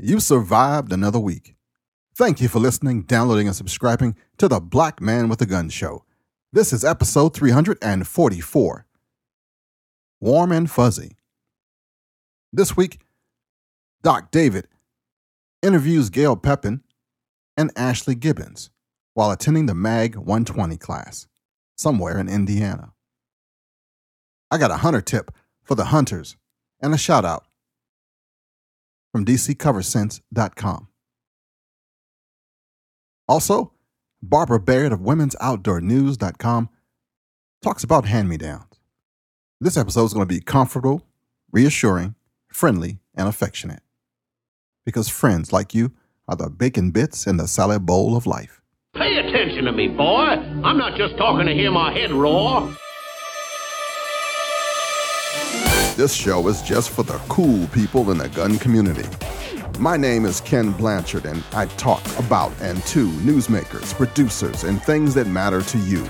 You survived another week. Thank you for listening, downloading, and subscribing to the Black Man with a Gun Show. This is episode 344 Warm and Fuzzy. This week, Doc David interviews Gail Pepin and Ashley Gibbons while attending the MAG 120 class somewhere in Indiana. I got a hunter tip for the hunters and a shout out from DCCoverScent.com. Also, Barbara Baird of Women's Outdoor News.com talks about hand me downs. This episode is going to be comfortable, reassuring, friendly, and affectionate. Because friends like you are the bacon bits in the salad bowl of life. Pay attention to me, boy. I'm not just talking to hear my head roar. This show is just for the cool people in the gun community. My name is Ken Blanchard, and I talk about and to newsmakers, producers, and things that matter to you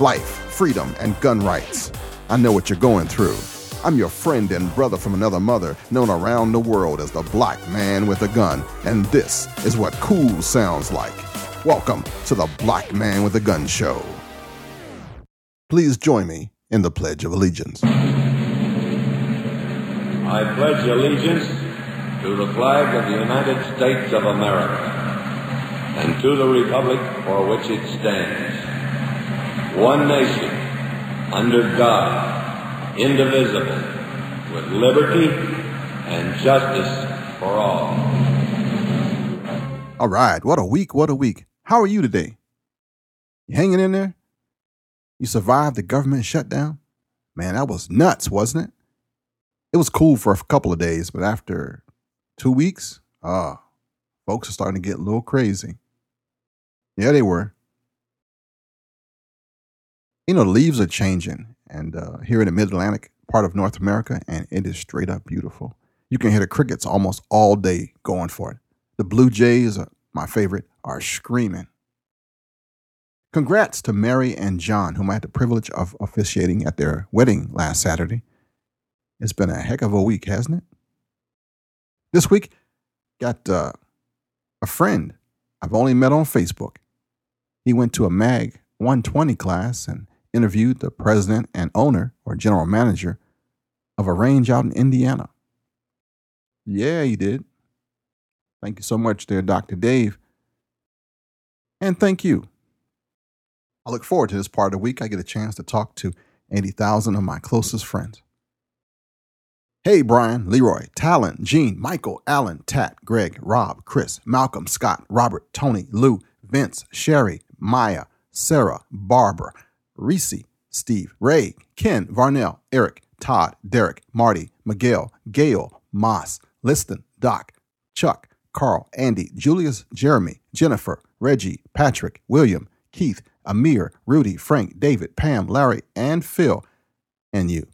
life, freedom, and gun rights. I know what you're going through. I'm your friend and brother from another mother, known around the world as the black man with a gun, and this is what cool sounds like. Welcome to the Black Man with a Gun Show. Please join me in the Pledge of Allegiance. I pledge allegiance to the flag of the United States of America and to the republic for which it stands, one nation, under God, indivisible, with liberty and justice for all. All right, what a week, what a week. How are you today? You hanging in there? You survived the government shutdown? Man, that was nuts, wasn't it? It was cool for a couple of days, but after two weeks, ah, folks are starting to get a little crazy. Yeah, they were. You know, the leaves are changing, and uh, here in the Mid Atlantic part of North America, and it is straight up beautiful. You can hear the crickets almost all day going for it. The blue jays, my favorite, are screaming. Congrats to Mary and John, whom I had the privilege of officiating at their wedding last Saturday. It's been a heck of a week, hasn't it? This week, got uh, a friend I've only met on Facebook. He went to a MAG 120 class and interviewed the president and owner or general manager of a range out in Indiana. Yeah, he did. Thank you so much there, Dr. Dave. And thank you. I look forward to this part of the week. I get a chance to talk to 80,000 of my closest friends. Hey, Brian, Leroy, Talon, Gene, Michael, Alan, Tat, Greg, Rob, Chris, Malcolm, Scott, Robert, Tony, Lou, Vince, Sherry, Maya, Sarah, Barbara, Reese, Steve, Ray, Ken, Varnell, Eric, Todd, Derek, Marty, Miguel, Gail, Moss, Liston, Doc, Chuck, Carl, Andy, Julius, Jeremy, Jennifer, Reggie, Patrick, William, Keith, Amir, Rudy, Frank, David, Pam, Larry, and Phil, and you.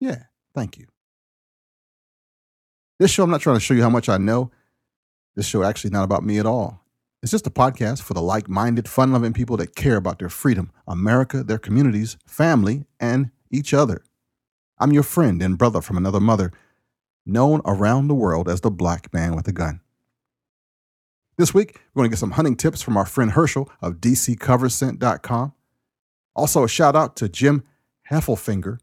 Yeah, Thank you. This show, I'm not trying to show you how much I know. This show actually not about me at all. It's just a podcast for the like minded, fun loving people that care about their freedom, America, their communities, family, and each other. I'm your friend and brother from another mother, known around the world as the black man with a gun. This week, we're going to get some hunting tips from our friend Hershell of DCCoverScent.com. Also, a shout out to Jim Heffelfinger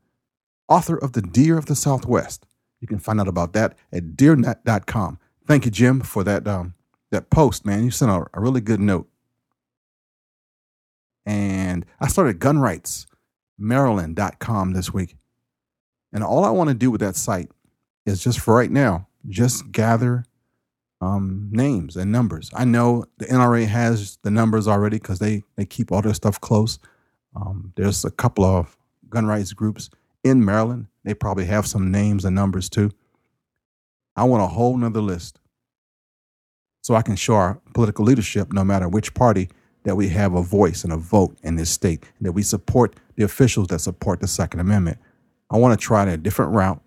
author of The Deer of the Southwest. You can find out about that at deernet.com. Thank you, Jim, for that um, that post, man. You sent a, a really good note. And I started gunrightsmaryland.com this week. And all I want to do with that site is just for right now, just gather um, names and numbers. I know the NRA has the numbers already because they, they keep all their stuff close. Um, there's a couple of gun rights groups in Maryland. They probably have some names and numbers too. I want a whole nother list so I can show our political leadership, no matter which party, that we have a voice and a vote in this state, and that we support the officials that support the Second Amendment. I want to try a different route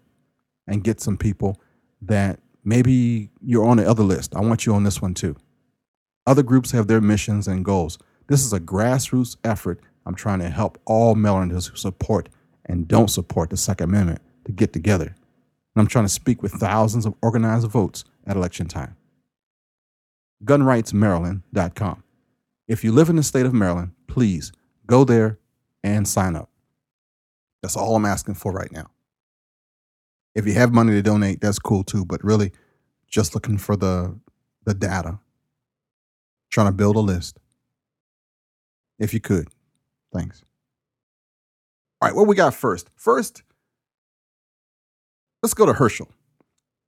and get some people that maybe you're on the other list. I want you on this one too. Other groups have their missions and goals. This is a grassroots effort. I'm trying to help all Marylanders who support and don't support the Second Amendment to get together. And I'm trying to speak with thousands of organized votes at election time. GunRightsMaryland.com. If you live in the state of Maryland, please go there and sign up. That's all I'm asking for right now. If you have money to donate, that's cool too, but really just looking for the the data. Trying to build a list. If you could. Thanks. All right, what we got first? First, let's go to Hershell.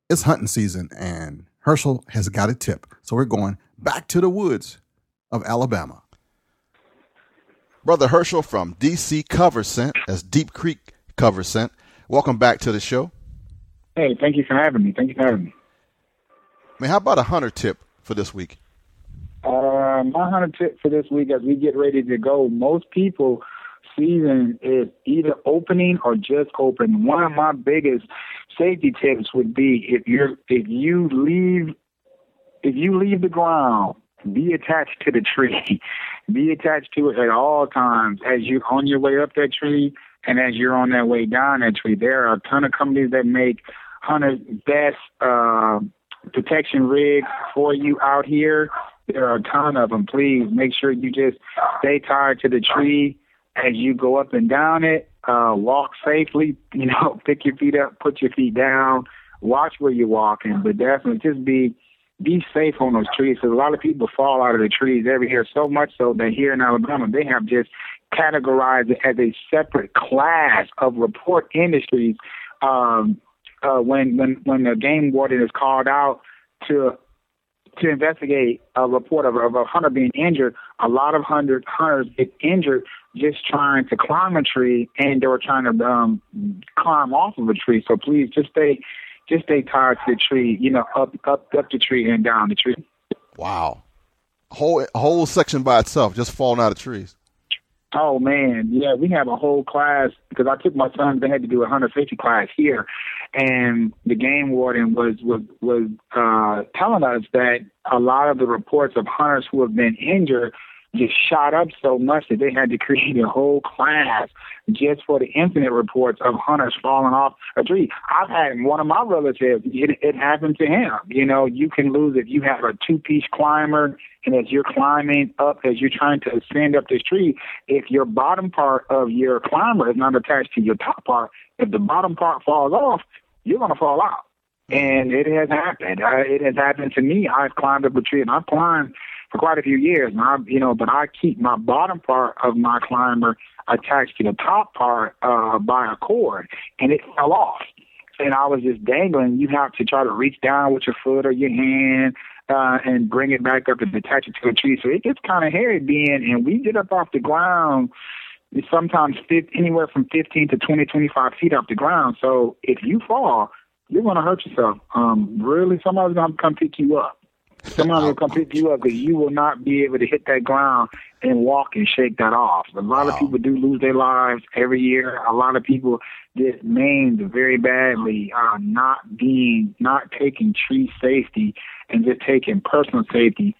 It's hunting season and Hershell has got a tip. So we're going back to the woods of Alabama. Brother Hershell from DC Cover Scent, that's Deep Creek Cover Scent. Welcome back to the show. Hey, thank you for having me. Thank you for having me. Man, how about a hunter tip for this week? Uh, my hunter tip for this week as we get ready to go, most people season is either opening or just open. One of my biggest safety tips would be if you're if you leave if you leave the ground, be attached to the tree. be attached to it at all times as you're on your way up that tree and as you're on that way down that tree. There are a ton of companies that make hunter best uh, protection rigs for you out here. There are a ton of them. Please make sure you just stay tied to the tree as you go up and down it. Uh, walk safely. You know, pick your feet up, put your feet down. Watch where you're walking, but definitely just be be safe on those trees. Because a lot of people fall out of the trees every year. So much so that here in Alabama, they have just categorized it as a separate class of report industries. Um, uh, when when when the game warden is called out to to investigate a report of, of a hunter being injured, a lot of hunter, hunters get injured just trying to climb a tree and or trying to um, climb off of a tree. So please just stay just stay tied to the tree, you know, up up up the tree and down the tree. Wow. Whole whole section by itself, just falling out of trees. Oh man, yeah, we have a whole class because I took my son. They had to do a hunter safety class here, and the game warden was was was uh, telling us that a lot of the reports of hunters who have been injured just shot up so much that they had to create a whole class just for the incident reports of hunters falling off a tree. I've had one of my relatives, it, it happened to him. You know, you can lose if you have a two piece climber and as you're climbing up, as you're trying to ascend up this tree, if your bottom part of your climber is not attached to your top part, if the bottom part falls off, you're going to fall out. And it has happened. Uh, it has happened to me. I've climbed up a tree and I've climbed for quite a few years. And I, you know, but I keep my bottom part of my climber attached to the top part uh, by a cord, and it fell off. And I was just dangling. You have to try to reach down with your foot or your hand uh, and bring it back up and attach it to a tree. So it gets kind of hairy being, and we get up off the ground sometimes anywhere from 15 to 20, 25 feet off the ground. So if you fall, you're going to hurt yourself. Um, really, somebody's going to come pick you up. Somebody will come pick you up because you will not be able to hit that ground and walk and shake that off. A lot wow. of people do lose their lives every year. A lot of people get maimed very badly, uh, not being, not taking tree safety and just taking personal safety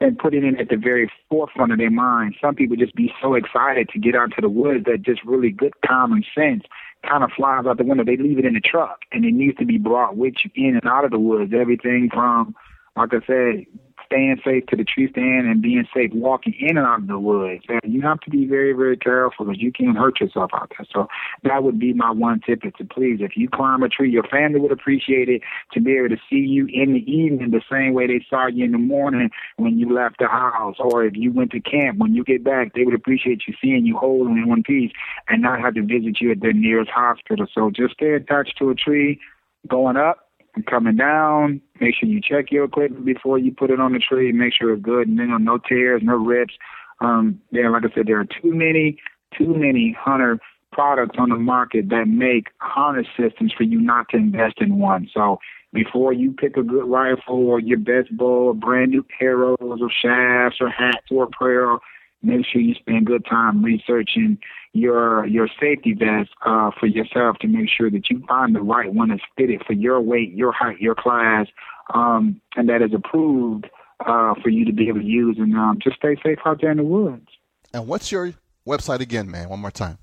and putting it at the very forefront of their mind. Some people just be so excited to get out to the woods that just really good common sense kind of flies out the window. They leave it in the truck and it needs to be brought with you in and out of the woods. Everything from like I said, staying safe to the tree stand and being safe walking in and out of the woods. And you have to be very, very careful because you can hurt yourself out there. So that would be my one tip is to please, if you climb a tree, your family would appreciate it to be able to see you in the evening the same way they saw you in the morning when you left the house. Or if you went to camp, when you get back, they would appreciate you seeing you whole and in one piece and not have to visit you at the nearest hospital. So just stay attached to a tree going up coming down. Make sure you check your equipment before you put it on the tree. Make sure it's good. And then no tears, no rips. Um, yeah, like I said, there are too many, too many hunter products on the market that make harness systems for you not to invest in one. So before you pick a good rifle or your best bow or brand new arrows or shafts or hats or apparel, make sure you spend good time researching your your safety vest uh, for yourself to make sure that you find the right one that's fitted for your weight, your height, your class, um, and that is approved uh, for you to be able to use. And um, just stay safe out there in the woods. And what's your website again, man? One more time.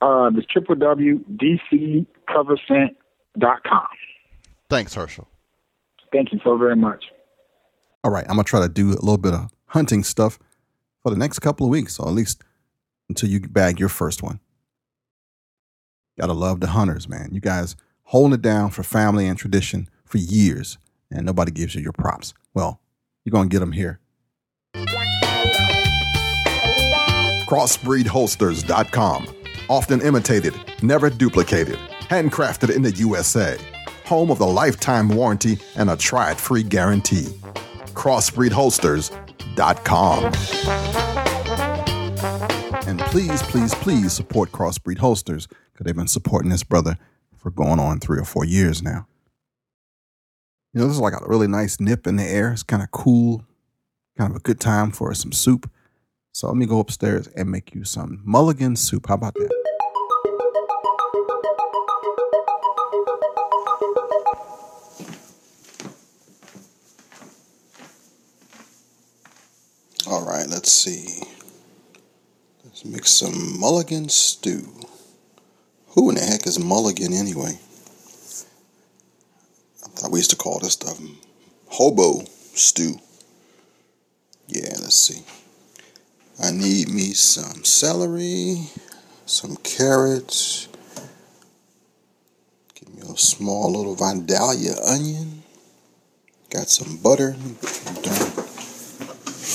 Uh, it's www.dccoverscent.com. Thanks, Hershell. Thank you so very much. All right, I'm gonna try to do a little bit of hunting stuff for the next couple of weeks, or at least until you bag your first one. Gotta love the hunters, man. You guys holding it down for family and tradition for years, and nobody gives you your props. Well, you're gonna get them here. CrossbreedHolsters.com. Often imitated, never duplicated, handcrafted in the USA. Home of the lifetime warranty and a try it free guarantee. CrossbreedHolsters.com. And please, please, please support Crossbreed Holsters because they've been supporting this brother for going on three or four years now. You know, this is like a really nice nip in the air. It's kind of cool, kind of a good time for some soup. So let me go upstairs and make you some mulligan soup. How about that? All right, let's see. Let's make some mulligan stew. Who in the heck is mulligan anyway? I thought we used to call this stuff hobo stew. Yeah, let's see. I need me some celery, some carrots, give me a small little Vidalia onion, got some butter,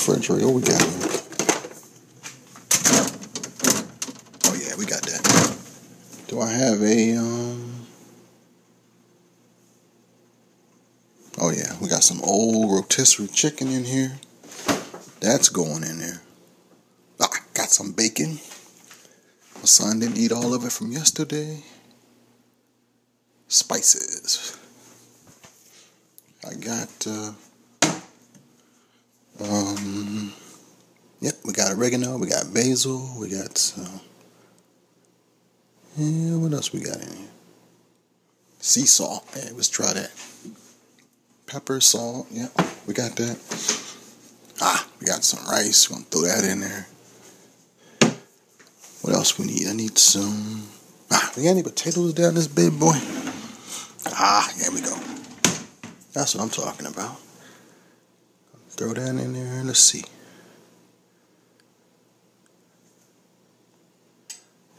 refrigerator, what we got here? Oh yeah, we got that. Do I have a, um, oh yeah, we got some old rotisserie chicken in here. That's going in there. Ah, got some bacon. My son didn't eat all of it from yesterday. Spices. I got, uh, um, yep, we got oregano, we got basil, we got some. Yeah, what else we got in here? Sea salt. Yeah, let's try that. Pepper, salt. Yep, we got that. Ah, we got some rice. We're gonna throw that in there. What else we need? I need some. Ah, we got any potatoes down this big boy? Ah, here we go. That's what I'm talking about. Throw that in there and let's see.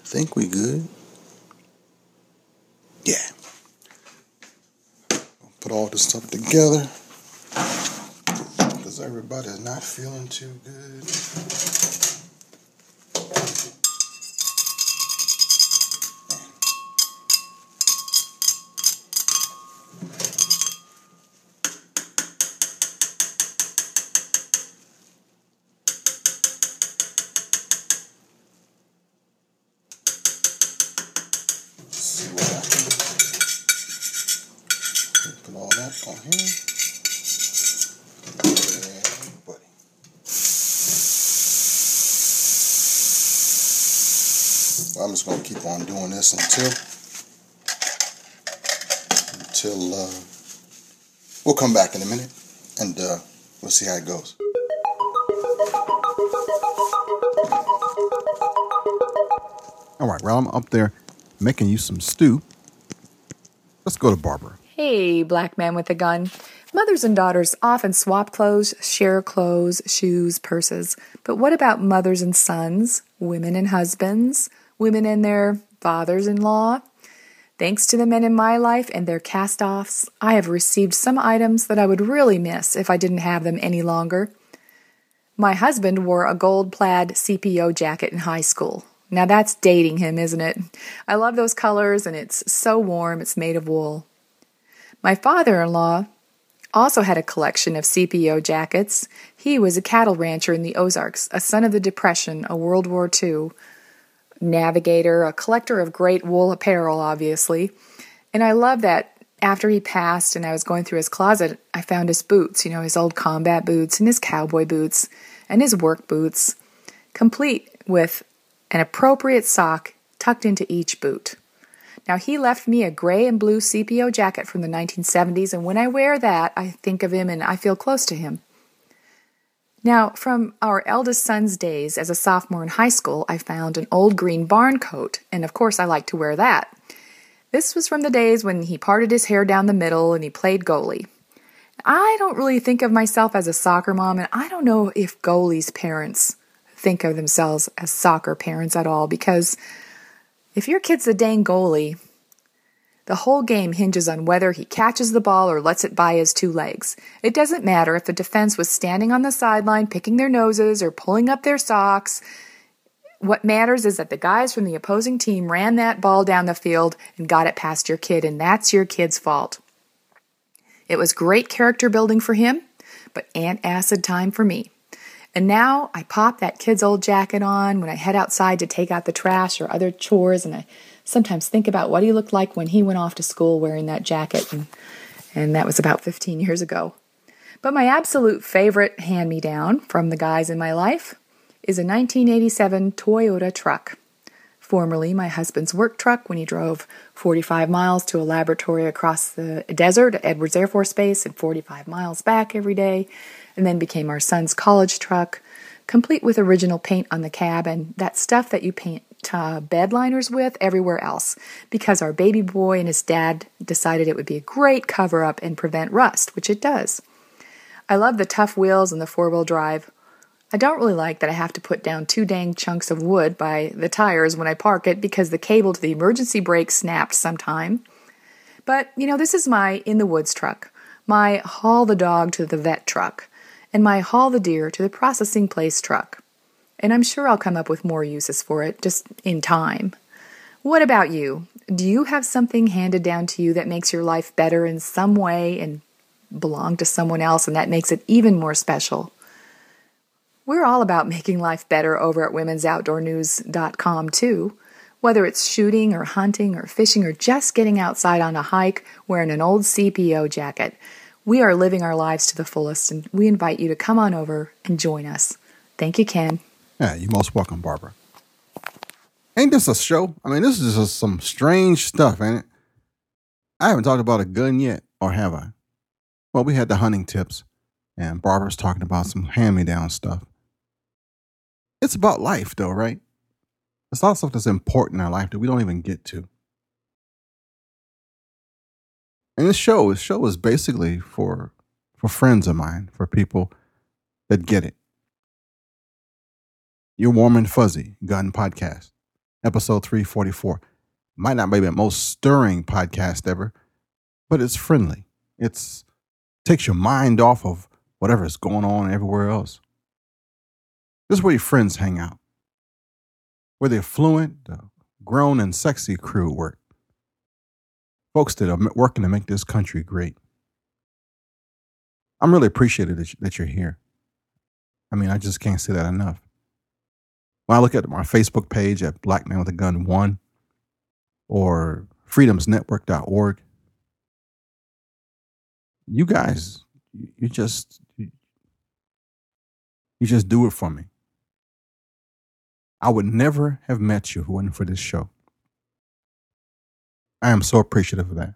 Think we good? Yeah. Put all this stuff together because everybody's not feeling too good. see what I can put all that on here. And buddy. Well, I'm just gonna keep on doing this until until uh, we'll come back in a minute and uh, we'll see how it goes. All right, well, I'm up there making you some stew. Let's go to Barbara. Hey, black man with a gun. Mothers and daughters often swap clothes, share clothes, shoes, purses. But what about mothers and sons, women and husbands, women and their fathers in law? Thanks to the men in my life and their cast offs, I have received some items that I would really miss if I didn't have them any longer. My husband wore a gold plaid CPO jacket in high school. Now that's dating him, isn't it? I love those colors and it's so warm, it's made of wool. My father in law also had a collection of CPO jackets. He was a cattle rancher in the Ozarks, a son of the Depression, a World War II navigator, a collector of great wool apparel, obviously. And I love that after he passed and I was going through his closet, I found his boots, you know, his old combat boots and his cowboy boots and his work boots, complete with an appropriate sock tucked into each boot. Now, he left me a gray and blue CPO jacket from the 1970s, and when I wear that, I think of him and I feel close to him. Now, from our eldest son's days as a sophomore in high school, I found an old green barn coat, and of course, I like to wear that. This was from the days when he parted his hair down the middle and he played goalie. I don't really think of myself as a soccer mom, and I don't know if goalies' parents think of themselves as soccer parents at all because if your kid's a dang goalie, the whole game hinges on whether he catches the ball or lets it by his two legs. It doesn't matter if the defense was standing on the sideline picking their noses or pulling up their socks. What matters is that the guys from the opposing team ran that ball down the field and got it past your kid, and that's your kid's fault. It was great character building for him, but antacid time for me. And now I pop that kid's old jacket on when I head outside to take out the trash or other chores, and I sometimes think about what he looked like when he went off to school wearing that jacket, and, and that was about 15 years ago. But my absolute favorite hand me down from the guys in my life is a 1987 Toyota truck formerly my husband's work truck when he drove 45 miles to a laboratory across the desert at Edwards Air Force Base and 45 miles back every day, and then became our son's college truck, complete with original paint on the cab and that stuff that you paint uh, bed liners with everywhere else, because our baby boy and his dad decided it would be a great cover up and prevent rust, which it does. I love the tough wheels and the four wheel drive. I don't really like that I have to put down two dang chunks of wood by the tires when I park it because the cable to the emergency brake snapped sometime. But, you know, this is my in the woods truck, my haul the dog to the vet truck, and my haul the deer to the processing place truck. And I'm sure I'll come up with more uses for it just in time. What about you? Do you have something handed down to you that makes your life better in some way and belong to someone else and that makes it even more special? We're all about making life better over at womensoutdoornews.com too. Whether it's shooting or hunting or fishing or just getting outside on a hike wearing an old CPO jacket, we are living our lives to the fullest and we invite you to come on over and join us. Thank you, Ken. Yeah, you're most welcome, Barbara. Ain't this a show? I mean, this is just some strange stuff, ain't it? I haven't talked about a gun yet, or have I? Well, we had the hunting tips, and Barbara's talking about some hand me down stuff. It's about life, though, right? There's a lot of stuff that's important in our life that we don't even get to. And this show, this show is basically for for friends of mine, for people that get it. Your warm and fuzzy gun podcast, episode 344. Might not be the most stirring podcast ever, but it's friendly. It's takes your mind off of whatever is going on everywhere else. This is where your friends hang out, where the affluent, the grown, and sexy crew work. Folks that are working to make this country great. I'm really appreciative that you're here. I mean, I just can't say that enough. When I look at my Facebook page at Black Man with a Gun 1 or freedomsnetwork.org, you guys, you just, you just do it for me. I would never have met you if it wasn't for this show. I am so appreciative of that.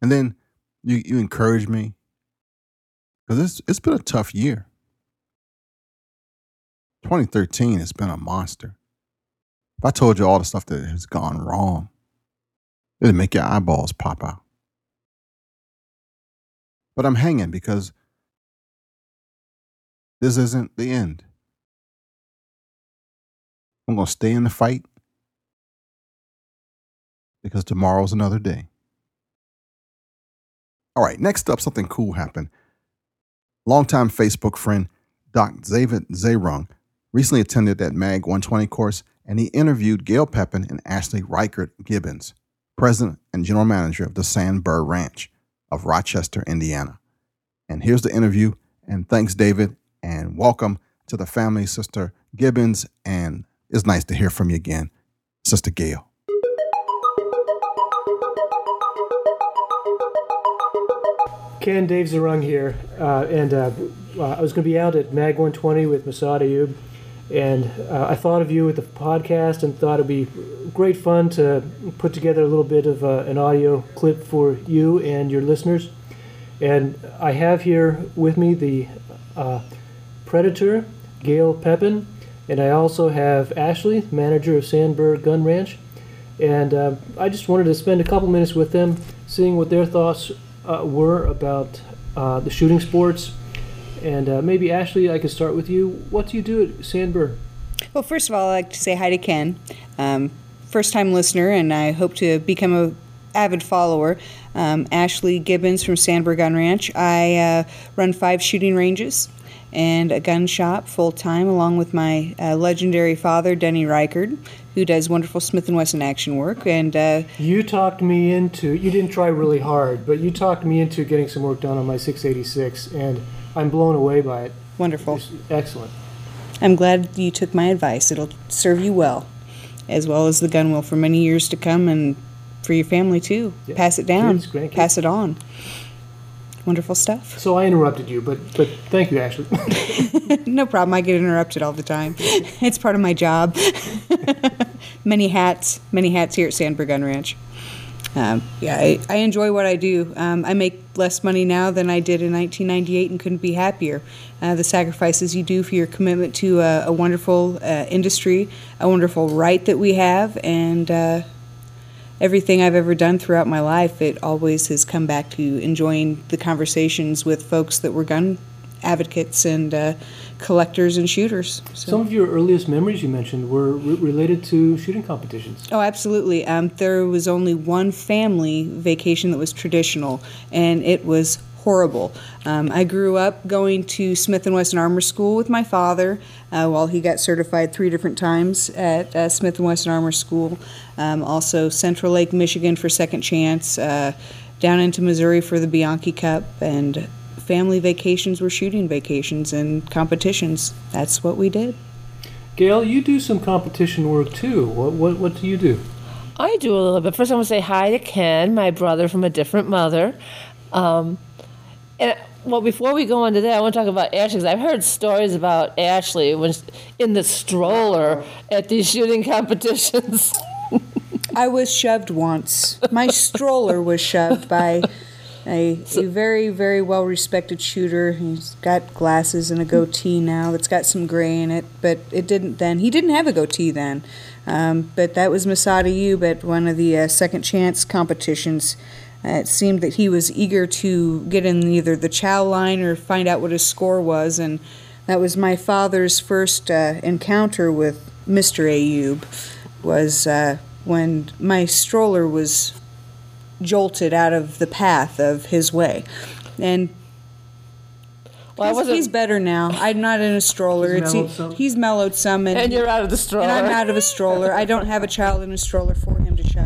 And then you, you encourage me because it's, it's been a tough year. 2013 has been a monster. If I told you all the stuff that has gone wrong, it'd make your eyeballs pop out. But I'm hanging because this isn't the end. I'm going to stay in the fight because tomorrow's another day. All right, next up, something cool happened. Longtime Facebook friend Doc David Zehrung recently attended that MAG 120 course and he interviewed Gail Pepin and Ashley Reichard Gibbons, president and general manager of the Sandburr Ranch of Rochester, Indiana. And here's the interview. And thanks, David, and welcome to the family, Sister Gibbons and it's nice to hear from you again, Sister Gail. Ken, Dave Zehrung here, uh, and uh, I was going to be out at Mag 120 with Massad Ayoob, and uh, I thought of you with the podcast and thought it'd be great fun to put together a little bit of uh, an audio clip for you and your listeners. And I have here with me the uh, Predator, Gail Pepin, and I also have Ashley, manager of Sandburr Gun Ranch. And uh, I just wanted to spend a couple minutes with them, seeing what their thoughts uh, were about uh, the shooting sports. And uh, maybe Ashley, I could start with you. What do you do at Sandburr? Well, first of all, I'd like to say hi to Ken, um, first time listener, and I hope to become a avid follower. Um, Ashley Gibbons from Sandburr Gun Ranch. I uh, run five shooting ranges and a gun shop full time, along with my uh, legendary father, Denny Reichard, who does wonderful Smith and Wesson action work. And uh, You talked me into, you didn't try really hard, but you talked me into getting some work done on my 686, and I'm blown away by it. wonderful. It's excellent. I'm glad you took my advice. It'll serve you well, as well as the gun will for many years to come, and for your family too. Yeah. Pass it down, Kids, pass it on. Wonderful stuff. So I interrupted you, but but thank you, Ashley. No problem. I get interrupted all the time. it's part of my job. many hats, many hats here at Sandburr Gun Ranch. Um, yeah, I, I enjoy what I do. Um, I make less money now than I did in 1998 and couldn't be happier. Uh, the sacrifices you do for your commitment to a, a wonderful uh, industry, a wonderful right that we have, and uh, everything I've ever done throughout my life, it always has come back to enjoying the conversations with folks that were gun advocates and uh, collectors and shooters. So. Some of your earliest memories you mentioned were re- related to shooting competitions. Oh, absolutely. Um, there was only one family vacation that was traditional, and it was horrible. Um, I grew up going to Smith and Wesson Armor School with my father, uh, while he got certified three different times at uh, Smith and Wesson Armor School. Um, also, Central Lake, Michigan for Second Chance. Uh, down into Missouri for the Bianchi Cup, and family vacations were shooting vacations and competitions. That's what we did. Gail, you do some competition work too. What what, what do you do? I do a little bit. First, I want to say hi to Ken, my brother from a different mother. Um, and well, before we go into that, I want to talk about Ashley because I've heard stories about Ashley when she- in the stroller at these shooting competitions. I was shoved once. My stroller was shoved by a, a very, very well respected shooter. He's got glasses and a goatee now that's got some gray in it, but it didn't then. He didn't have a goatee then. Um, but that was Massad Ayoob at one of the uh, second chance competitions. Uh, it seemed that he was eager to get in either the chow line or find out what his score was, and that was my father's first uh, encounter with Mr. Ayoob. Was uh, when my stroller was jolted out of the path of his way, and Well, he's, wasn't- he's better now. I'm not in a stroller. He's It's- mellowed some? he's mellowed some, and, and you're out of the stroller. and I'm out of a stroller. I don't have a child in a stroller for him to shove yet, but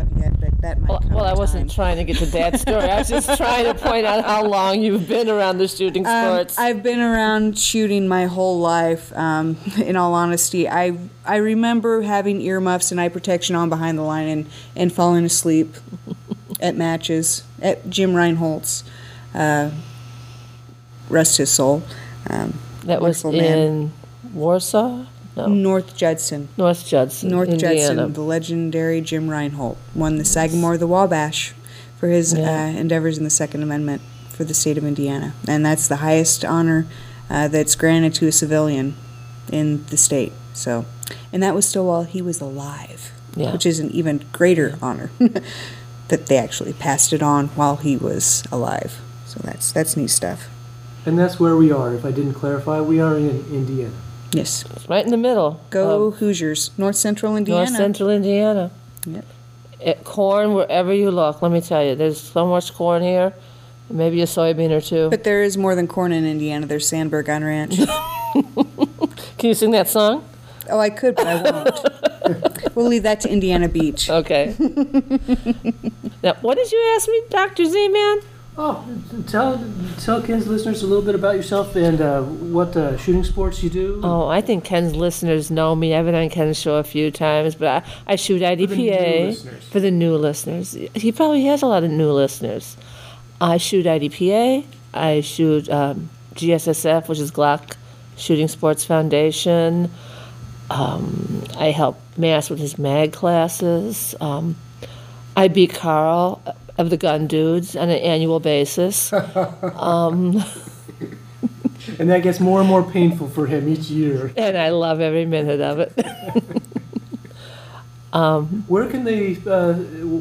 that might well, come. well, I wasn't time. trying to get to that story. I was just trying to point out how long you've been around the shooting Um, sports. I've been around shooting my whole life. Um, in all honesty, I I remember having earmuffs and eye protection on behind the line and, and falling asleep at matches at Jim Reinhold's. Uh, rest his soul. Um, that was wonderful man. in Warsaw, no, North Judson. North Judson, North Indiana. Judson, the legendary Jim Reinhold won the Sagamore of the Wabash for his Yeah. uh, endeavors in the Second Amendment for the state of Indiana, and that's the highest honor uh, that's granted to a civilian in the state. So, and that was still while he was alive, Yeah. which is an even greater honor that they actually passed it on while he was alive. So that's that's neat stuff. And that's where we are. If I didn't clarify, we are in Indiana. Yes, right in the middle. go of Hoosiers, North Central Indiana. North Central Indiana. Yep. It, corn wherever you look. Let me tell you, there's so much corn here. Maybe a soybean or two. But there is more than corn in Indiana. There's Sandburr on Ranch. Can you sing that song? Oh, I could, but I won't. we'll leave that to Indiana Beach. Okay. now, what did you ask me, Dr. Z-Man? Oh, tell tell Ken's listeners a little bit about yourself and uh, what uh, shooting sports you do. Oh, I think Ken's listeners know me. I've been on Ken's show a few times, but I, I shoot the new IDPA listeners. for the new listeners. He probably has a lot of new listeners. I shoot IDPA. I shoot um, GSSF, which is Glock Shooting Sports Foundation. Um, I help Mass with his mag classes. Um, I beat Carl of the Gun Dudes on an annual basis. um, And that gets more and more painful for him each year. and I love every minute of it. um, Where can they, uh,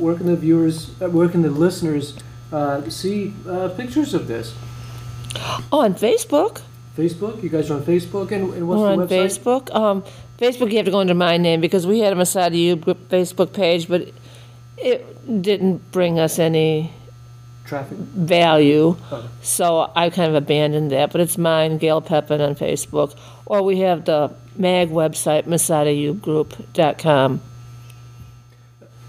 where can the viewers, uh, where can the listeners uh, see uh, pictures of this? Oh, on Facebook. Facebook? You guys are on Facebook? And, and what's We're the on website? Facebook. Um, Facebook, you have to go under my name because we had a Masada group Facebook page, but it didn't bring us any Traffic. value. Okay. So I kind of abandoned that. But it's mine, Gail Pepin, on Facebook. Or we have the MAG website, MassadAyoobGroup.com.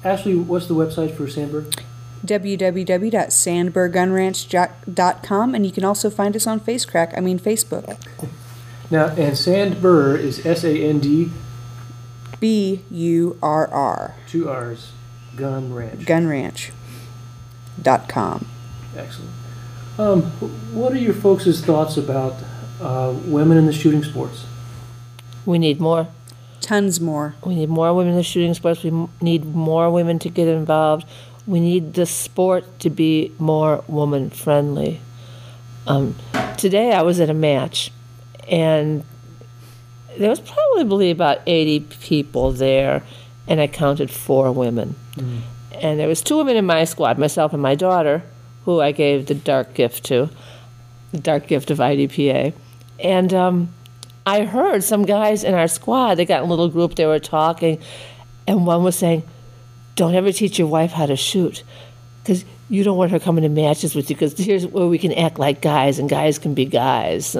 Ashley, what's the website for Sandburr? www.sandburrgunranch.com, and you can also find us on Facecrack. I mean Facebook. Now, and Sandburr is S A N D B U R R two R's Gun Ranch. gunranch.com. Excellent. Um, what are your folks' thoughts about uh, women in the shooting sports? We need more. Tons more. We need more women in the shooting sports. We need more women to get involved. We need the sport to be more woman friendly. Um, today I was at a match, and there was probably about 80 people there, and I counted four women. And there was two women in my squad, myself and my daughter, who I gave the dark gift to, the dark gift of IDPA. And um, I heard some guys in our squad, they got in a little group, they were talking, and one was saying, Don't ever teach your wife how to shoot. Because you don't want her coming to matches with you, because here's where we can act like guys, and guys can be guys.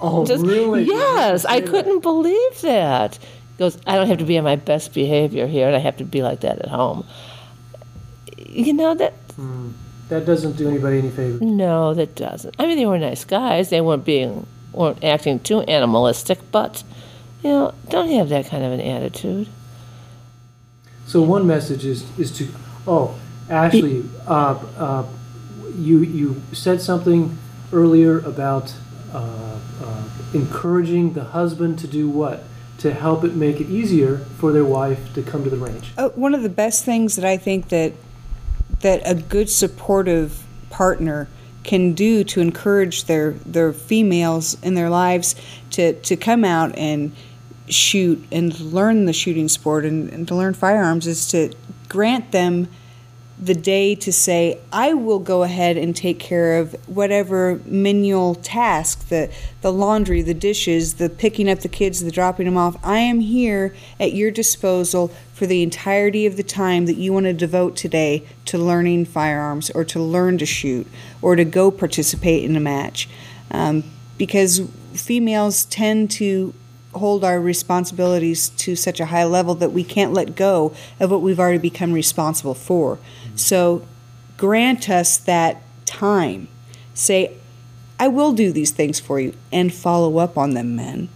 Oh, Just- really? Yes, I couldn't believe that. Goes, I don't have to be on my best behavior here, and I have to be like that at home. You know, that That doesn't do anybody any favors. no, that doesn't. I mean, they were nice guys. They weren't being, weren't acting too animalistic, but, you know, don't have that kind of an attitude. So one message is is to oh Ashley, uh, uh, you you said something earlier about uh, uh, encouraging the husband to do what to help it make it easier for their wife to come to the range. Uh, one of the best things that I think that that a good supportive partner can do to encourage their their females in their lives to to come out and shoot and learn the shooting sport and, and to learn firearms is to grant them the day to say, I will go ahead and take care of whatever menial task, the, the laundry, the dishes, the picking up the kids, the dropping them off. I am here at your disposal for the entirety of the time that you want to devote today to learning firearms or to learn to shoot or to go participate in a match. Um, because females tend to hold our responsibilities to such a high level that we can't let go of what we've already become responsible for. Mm-hmm. So grant us that time. Say, I will do these things for you and follow up on them, men.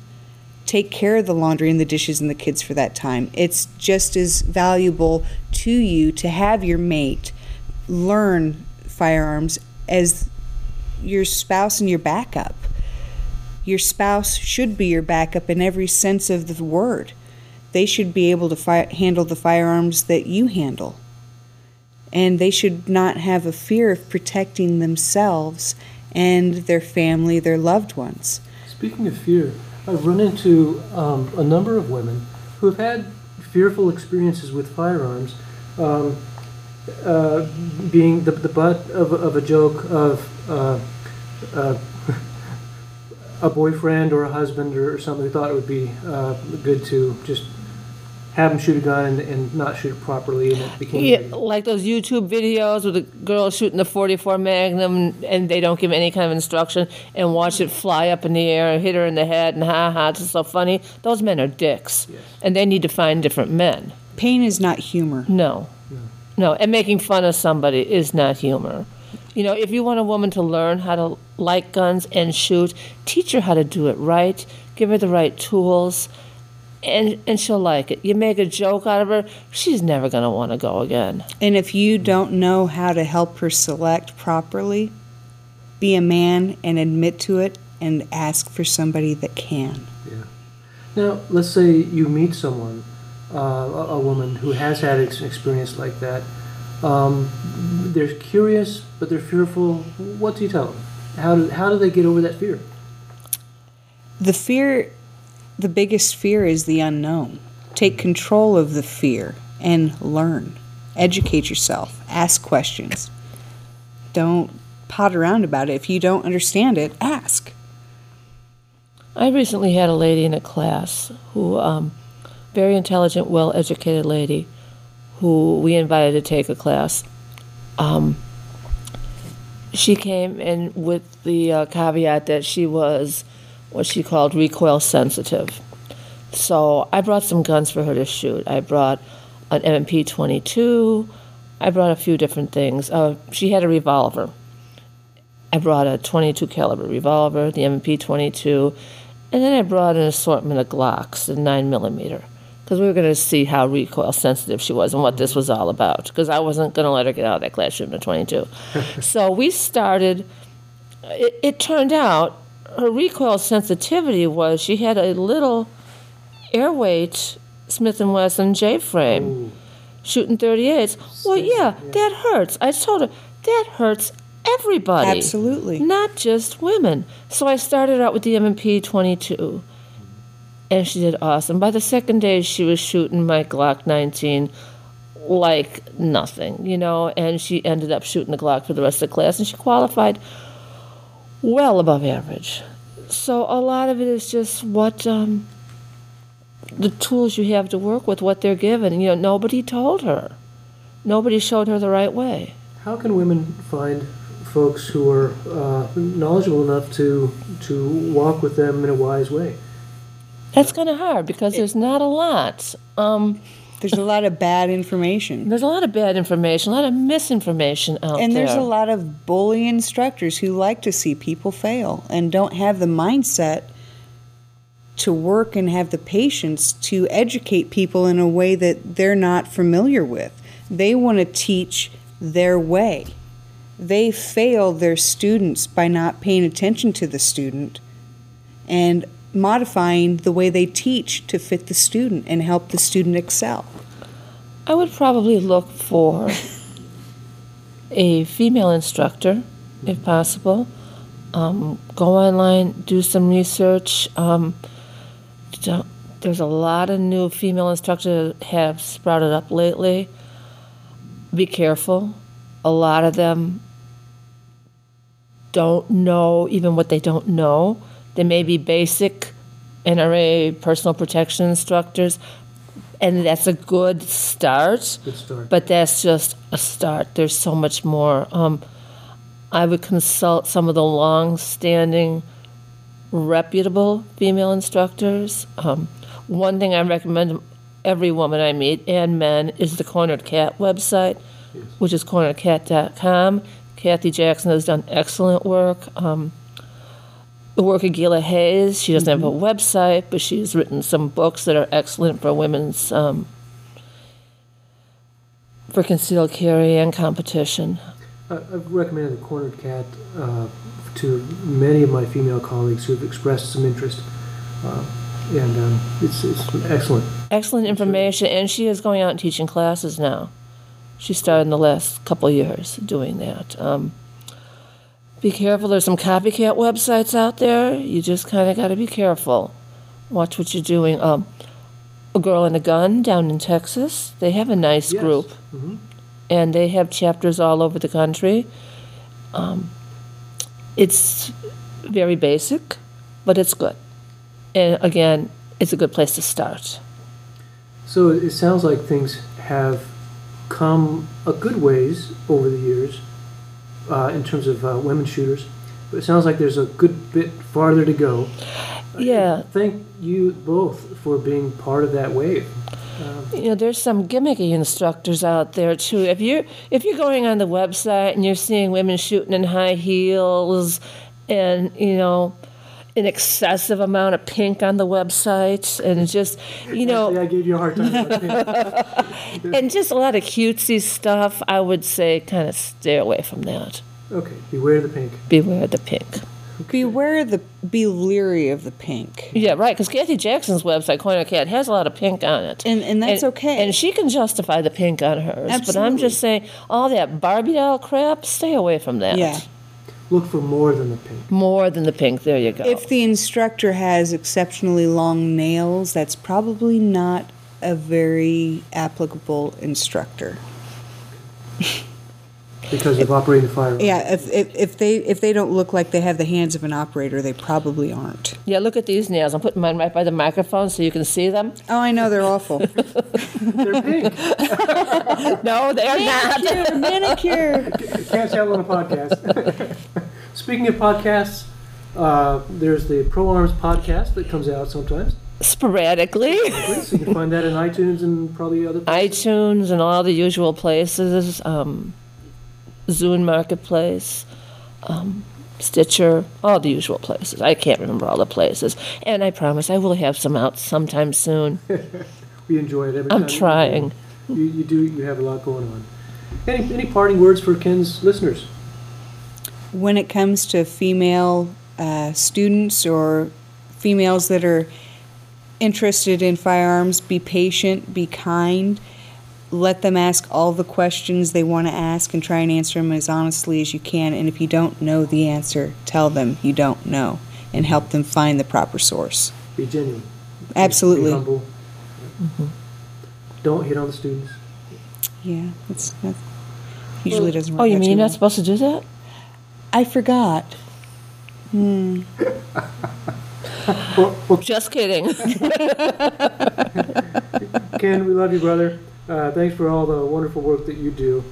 Take care of the laundry and the dishes and the kids for that time. It's just as valuable to you to have your mate learn firearms as your spouse and your backup your spouse should be your backup in every sense of the word. They should be able to fi- handle the firearms that you handle. And they should not have a fear of protecting themselves and their family, their loved ones. Speaking of fear, I've run into um, a number of women who have had fearful experiences with firearms, um, uh, being the, the butt of, of a joke of uh, uh, a boyfriend or a husband or, something who thought it would be uh, good to just have them shoot a gun and, and not shoot it properly, and it became Yeah, like those YouTube videos with the girl shooting the 44 Magnum and they don't give any kind of instruction and watch it fly up in the air and hit her in the head and ha ha, it's so funny. Those men are dicks. And they need to find different men. Pain is not humor. No. No, and making fun of somebody is not humor. You know, if you want a woman to learn how to like guns and shoot, teach her how to do it right, give her the right tools, and, and she'll like it. You make a joke out of her, she's never going to want to go again. And if you don't know how to help her select properly, be a man and admit to it and ask for somebody that can. Yeah. Now, let's say you meet someone, uh, a, a woman who has had ex- an experience like that. Um, they're curious, but they're fearful. What do you tell them? How do, how do they get over that fear? The fear, the biggest fear is the unknown. Take control of the fear and learn. Educate yourself. Ask questions. Don't pot around about it. If you don't understand it, ask. I recently had a lady in a class who, um, very intelligent, well educated lady, who we invited to take a class. Um, she came in with the uh, caveat that she was what she called recoil sensitive. So I brought some guns for her to shoot. I brought an MP 22. I brought a few different things. Uh, she had a revolver. I brought a 22 caliber revolver, the MP 22, and then I brought an assortment of Glocks, the 9 millimeter, because we were going to see how recoil sensitive she was and what this mm-hmm. was all about. Because I wasn't going to let her get out of that classroom shooting a 22. so we started. It, it turned out her recoil sensitivity was she had a little airweight Smith and Wesson J frame shooting 38s. Well, yeah, that hurts. I told her that hurts everybody. Absolutely. Not just women. So I started out with the M&P 22. And she did awesome. By the second day, she was shooting my Glock 19 like nothing, you know, and she ended up shooting the Glock for the rest of the class, and she qualified well above average. So a lot of it is just what um, the tools you have to work with, what they're given. You know, nobody told her, nobody showed her the right way. How can women find folks who are uh, knowledgeable enough to to walk with them in a wise way? That's kind of hard because there's not a lot. Um, There's a lot of bad information. there's a lot of bad information, a lot of misinformation out And there. And there's a lot of bully instructors who like to see people fail and don't have the mindset to work and have the patience to educate people in a way that they're not familiar with. They want to teach their way. They fail their students by not paying attention to the student and modifying the way they teach to fit the student and help the student excel. I would probably look for a female instructor, if possible. Um, go online, do some research. Um, there's a lot of new female instructors have sprouted up lately. Be careful. A lot of them don't know even what they don't know. They may be basic NRA personal protection instructors, and that's a good start. Good start. But that's just a start. There's so much more. Um, I would consult some of the long-standing, reputable female instructors. Um, one thing I recommend every woman I meet and men is the Cornered Cat website, which is corneredcat.com. Kathy Jackson has done excellent work. Um, work of Gila Hayes. She doesn't have a website, but she's written some books that are excellent for women's um, for concealed carry and competition. I- I've recommended the Cornered Cat uh, to many of my female colleagues who have expressed some interest, uh, and um, it's, it's excellent. Excellent information, and she is going out and teaching classes now. She started in the last couple of years doing that. Um, be careful. There's some copycat websites out there. You just kind of got to be careful. Watch what you're doing. Um, a girl and a gun down in Texas. They have a nice Yes. group, Mhm. and they have chapters all over the country. Um, it's very basic, but it's good. And again, it's a good place to start. So it sounds like things have come a good ways over the years uh, in terms of uh, women shooters, but it sounds like there's a good bit farther to go. Yeah. Thank you both for being part of that wave. You know, there's some gimmicky instructors out there too. If you're if you're going on the website and you're seeing women shooting in high heels, and you know, an excessive amount of pink on the website, and just you know, Actually, I gave you a hard time. and just a lot of cutesy stuff, I would say kind of stay away from that. okay, beware the pink. Beware the pink. Beware the be leery of the pink. Yeah, right. Because Kathy Jackson's website, Corner Cat, has a lot of pink on it, And and that's okay. And she can justify the pink on hers. But I'm just saying, all that Barbie doll crap, stay away from that. yeah. Look for more than the pink. More than the pink. There you go. If the instructor has exceptionally long nails, that's probably not a very applicable instructor. because of operating the firearm. Yeah, if, if, if they if they don't look like they have the hands of an operator, they probably aren't. Yeah, look at these nails. I'm putting mine right by the microphone so you can see them. Oh, I know they're awful. They're pink. No, they're not. manicure, manicure. Can't tell on a podcast. Speaking of podcasts, uh, there's the Pro Arms podcast that comes out sometimes. Sporadically. So you can find that in iTunes and probably other. places. iTunes and all the usual places, um, Zune Marketplace, um, Stitcher, all the usual places. I can't remember all the places. And I promise I will have some out sometime soon. We enjoy it every I'm time. you- trying. You, you do. You have a lot going on. Any any parting words for Ken's listeners? When it comes to female uh, students or females that are interested in firearms, be patient, be kind. Let them ask all the questions they want to ask and try and answer them as honestly as you can. And if you don't know the answer, tell them you don't know and help them find the proper source. Be genuine. Absolutely. Be humble. Don't hit on the students. Yeah, that's, that usually doesn't work. Oh, you mean you're well. not supposed to do that? I forgot. Well, Just kidding. Ken, we love you, brother. Uh, thanks for all the wonderful work that you do.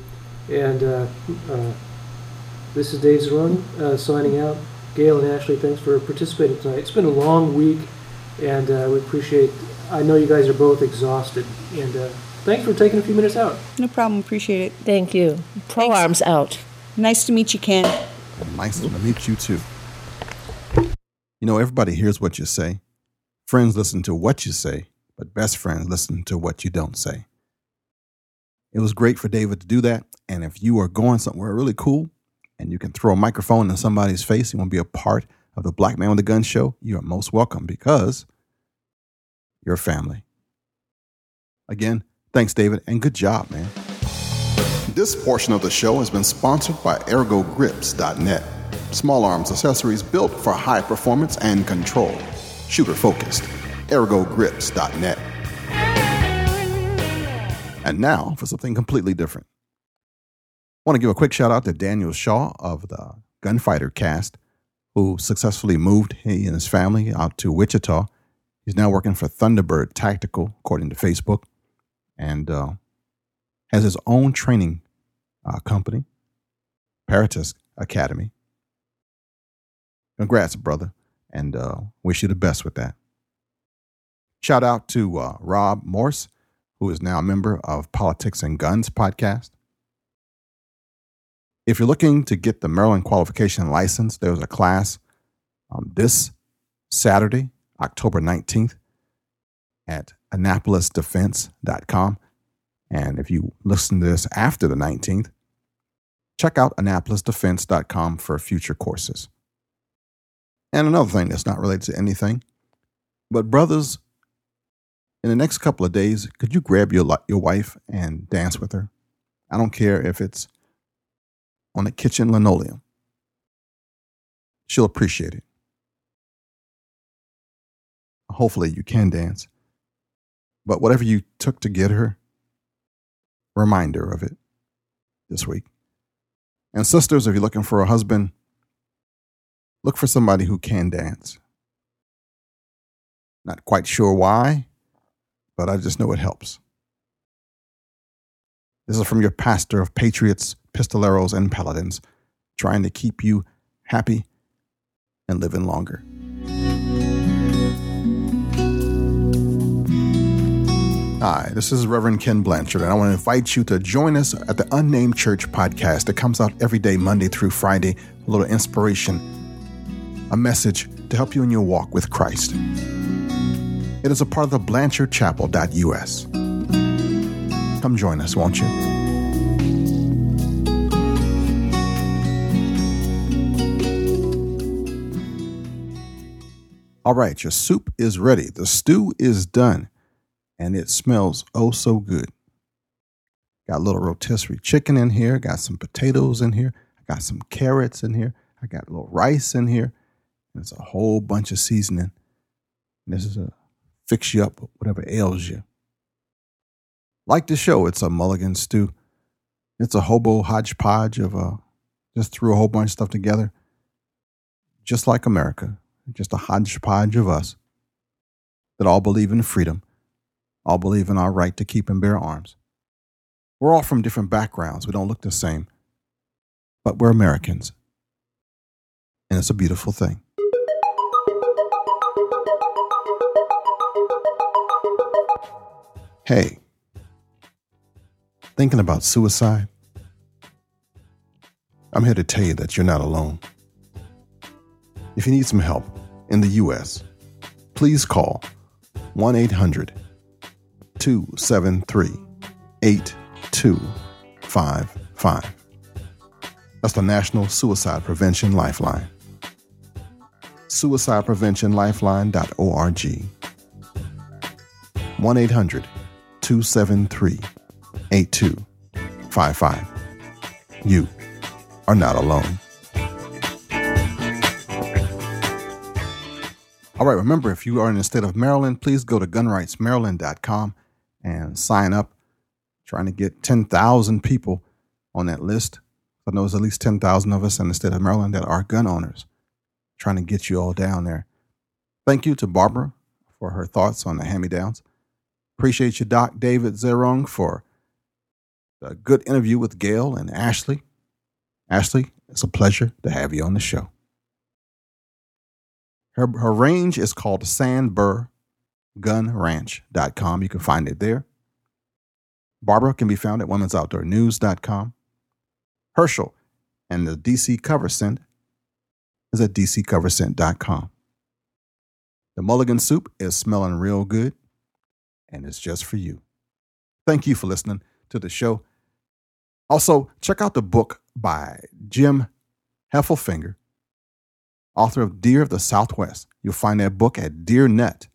And uh, uh, this is Dave Zehrung uh, signing out. Gail and Ashley, thanks for participating tonight. It's been a long week, and uh, we appreciate. I know you guys are both exhausted, and uh, thanks for taking a few minutes out. No problem. Appreciate it. Thank you. Pro Thanks. Arms out. Nice to meet you, Ken. Nice to meet you too. You know, everybody hears what you say. Friends listen to what you say, but best friends listen to what you don't say. It was great for David to do that. And if you are going somewhere really cool and you can throw a microphone in somebody's face, you want to be a part of the Black Man with a Gun show, you are most welcome because you're family. Again, thanks, David, and good job, man. This portion of the show has been sponsored by ErgoGrips.net. Small arms accessories built for high performance and control. Shooter focused. ErgoGrips.net. And now for something completely different. I want to give a quick shout out to Daniel Shaw of the Gunfighter cast, who successfully moved he and his family out to Wichita. He's now working for Thunderbird Tactical, according to Facebook, and uh, has his own training uh, company, Paratus Academy. Congrats, brother, and uh, wish you the best with that. Shout out to uh, Rob Morse, who is now a member of Politics and Guns podcast. If you're looking to get the Maryland qualification license, there's a class um, this Saturday, October 19th at AnnapolisDefense.com. And if you listen to this after the 19th, check out AnnapolisDefense.com for future courses. And another thing that's not related to anything, but brothers, in the next couple of days, could you grab your your wife and dance with her? I don't care if it's on the kitchen linoleum. She'll appreciate it. Hopefully, you can dance. But whatever you took to get her, remind her of it this week. And sisters, if you're looking for a husband, look for somebody who can dance. Not quite sure why, but I just know it helps. This is from your pastor of patriots, pistoleros, and paladins, trying to keep you happy and living longer. Hi, this is Reverend Ken Blanchard, and I want to invite you to join us at the Unnamed Church podcast that comes out every day, Monday through Friday. A little inspiration, a message to help you in your walk with Christ. It is a part of the BlanchardChapel.us. Come join us, won't you? All right, your soup is ready. The stew is done, and it smells oh so good. Got a little rotisserie chicken in here, got some potatoes in here, I got some carrots in here, I got a little rice in here. There's a whole bunch of seasoning. This is a fix you up whatever ails you. Like the show, it's a mulligan stew. It's a hobo hodgepodge of uh, just threw a whole bunch of stuff together, just like America, just a hodgepodge of us that all believe in freedom, all believe in our right to keep and bear arms. We're all from different backgrounds. We don't look the same, but we're Americans. And it's a beautiful thing. Hey, thinking about suicide? I'm here to tell you that you're not alone. If you need some help in the U.S., please call 1 800 273 8255. That's the National Suicide Prevention Lifeline. SuicidePreventionLifeline.org. 1 800 273 8255. You are not alone. All right, remember, if you are in the state of Maryland, please go to gunrightsmaryland.com and sign up. Trying to get 10,000 people on that list. I know there's at least 10,000 of us in the state of Maryland that are gun owners. Trying to get you all down there. Thank you to Barbara for her thoughts on the hand me downs. Appreciate you, Doc David Zehrung, for a good interview with Gail and Ashley. Ashley, it's a pleasure to have you on the show. Her, her range is called sandburrgunranch.com. You can find it there. Barbara can be found at womensoutdoornews.com. Hershell and the DC Cover Scent is at dccoverscent.com. The mulligan soup is smelling real good, and it's just for you. Thank you for listening to the show. Also, check out the book by Jim Heffelfinger, author of Deer of the Southwest. You'll find that book at deernet.com.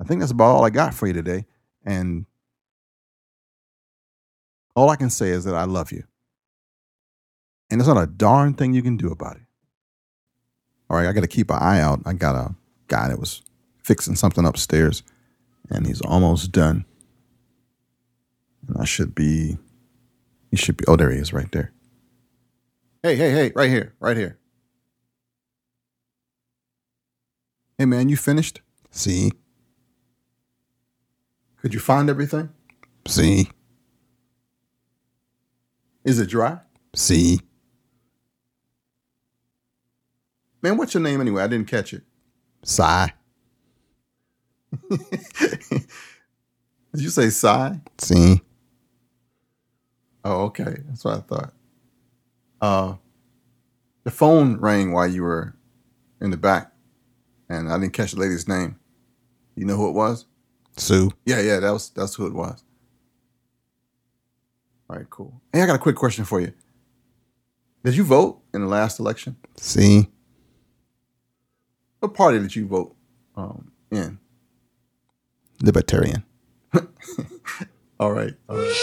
I think that's about all I got for you today. And all I can say is that I love you. And there's not a darn thing you can do about it. All right, I got to keep an eye out. I got a guy that was fixing something upstairs, and he's almost done. And I should be, he should be, oh, there he is right there. Hey, hey, hey, right here, right here. Hey, man, you finished? See? Could you find everything? See? Is it dry? See? Man, what's your name anyway? I didn't catch it. Sigh. Did you say sigh? See? Oh, okay. That's what I thought. Uh, the phone rang while you were in the back, and I didn't catch the lady's name. You know who it was? Sue. Yeah, yeah, that was that's who it was. All right, cool. Hey, I got a quick question for you. Did you vote in the last election? See. What party did you vote um, in? Libertarian. all right. All right.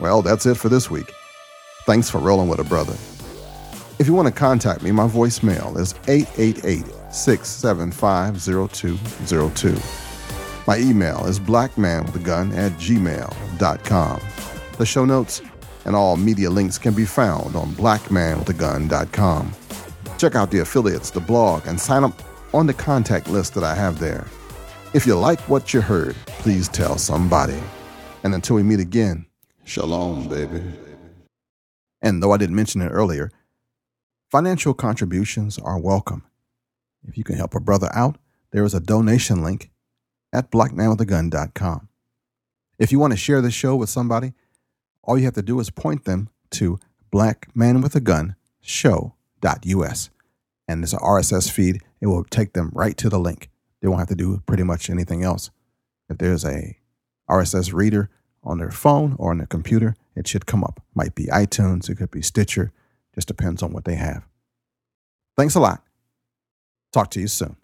Well, that's it for this week. Thanks for rolling with a brother. If you want to contact me, my voicemail is 888 675 0202. My email is blackmanwithagun at gmail.com. The show notes and all media links can be found on blackmanwithagun.com. Check out the affiliates, the blog, and sign up on the contact list that I have there. If you like what you heard, please tell somebody. And until we meet again, shalom, baby. And though I didn't mention it earlier, financial contributions are welcome. If you can help a brother out, there is a donation link at blackmanwithagun.com. If you want to share this show with somebody, all you have to do is point them to blackmanwithagunshow.us. And there's an RSS feed. It will take them right to the link. They won't have to do pretty much anything else. If there's a RSS reader on their phone or on their computer, it should come up. Might be iTunes, it could be Stitcher, just depends on what they have. Thanks a lot. Talk to you soon.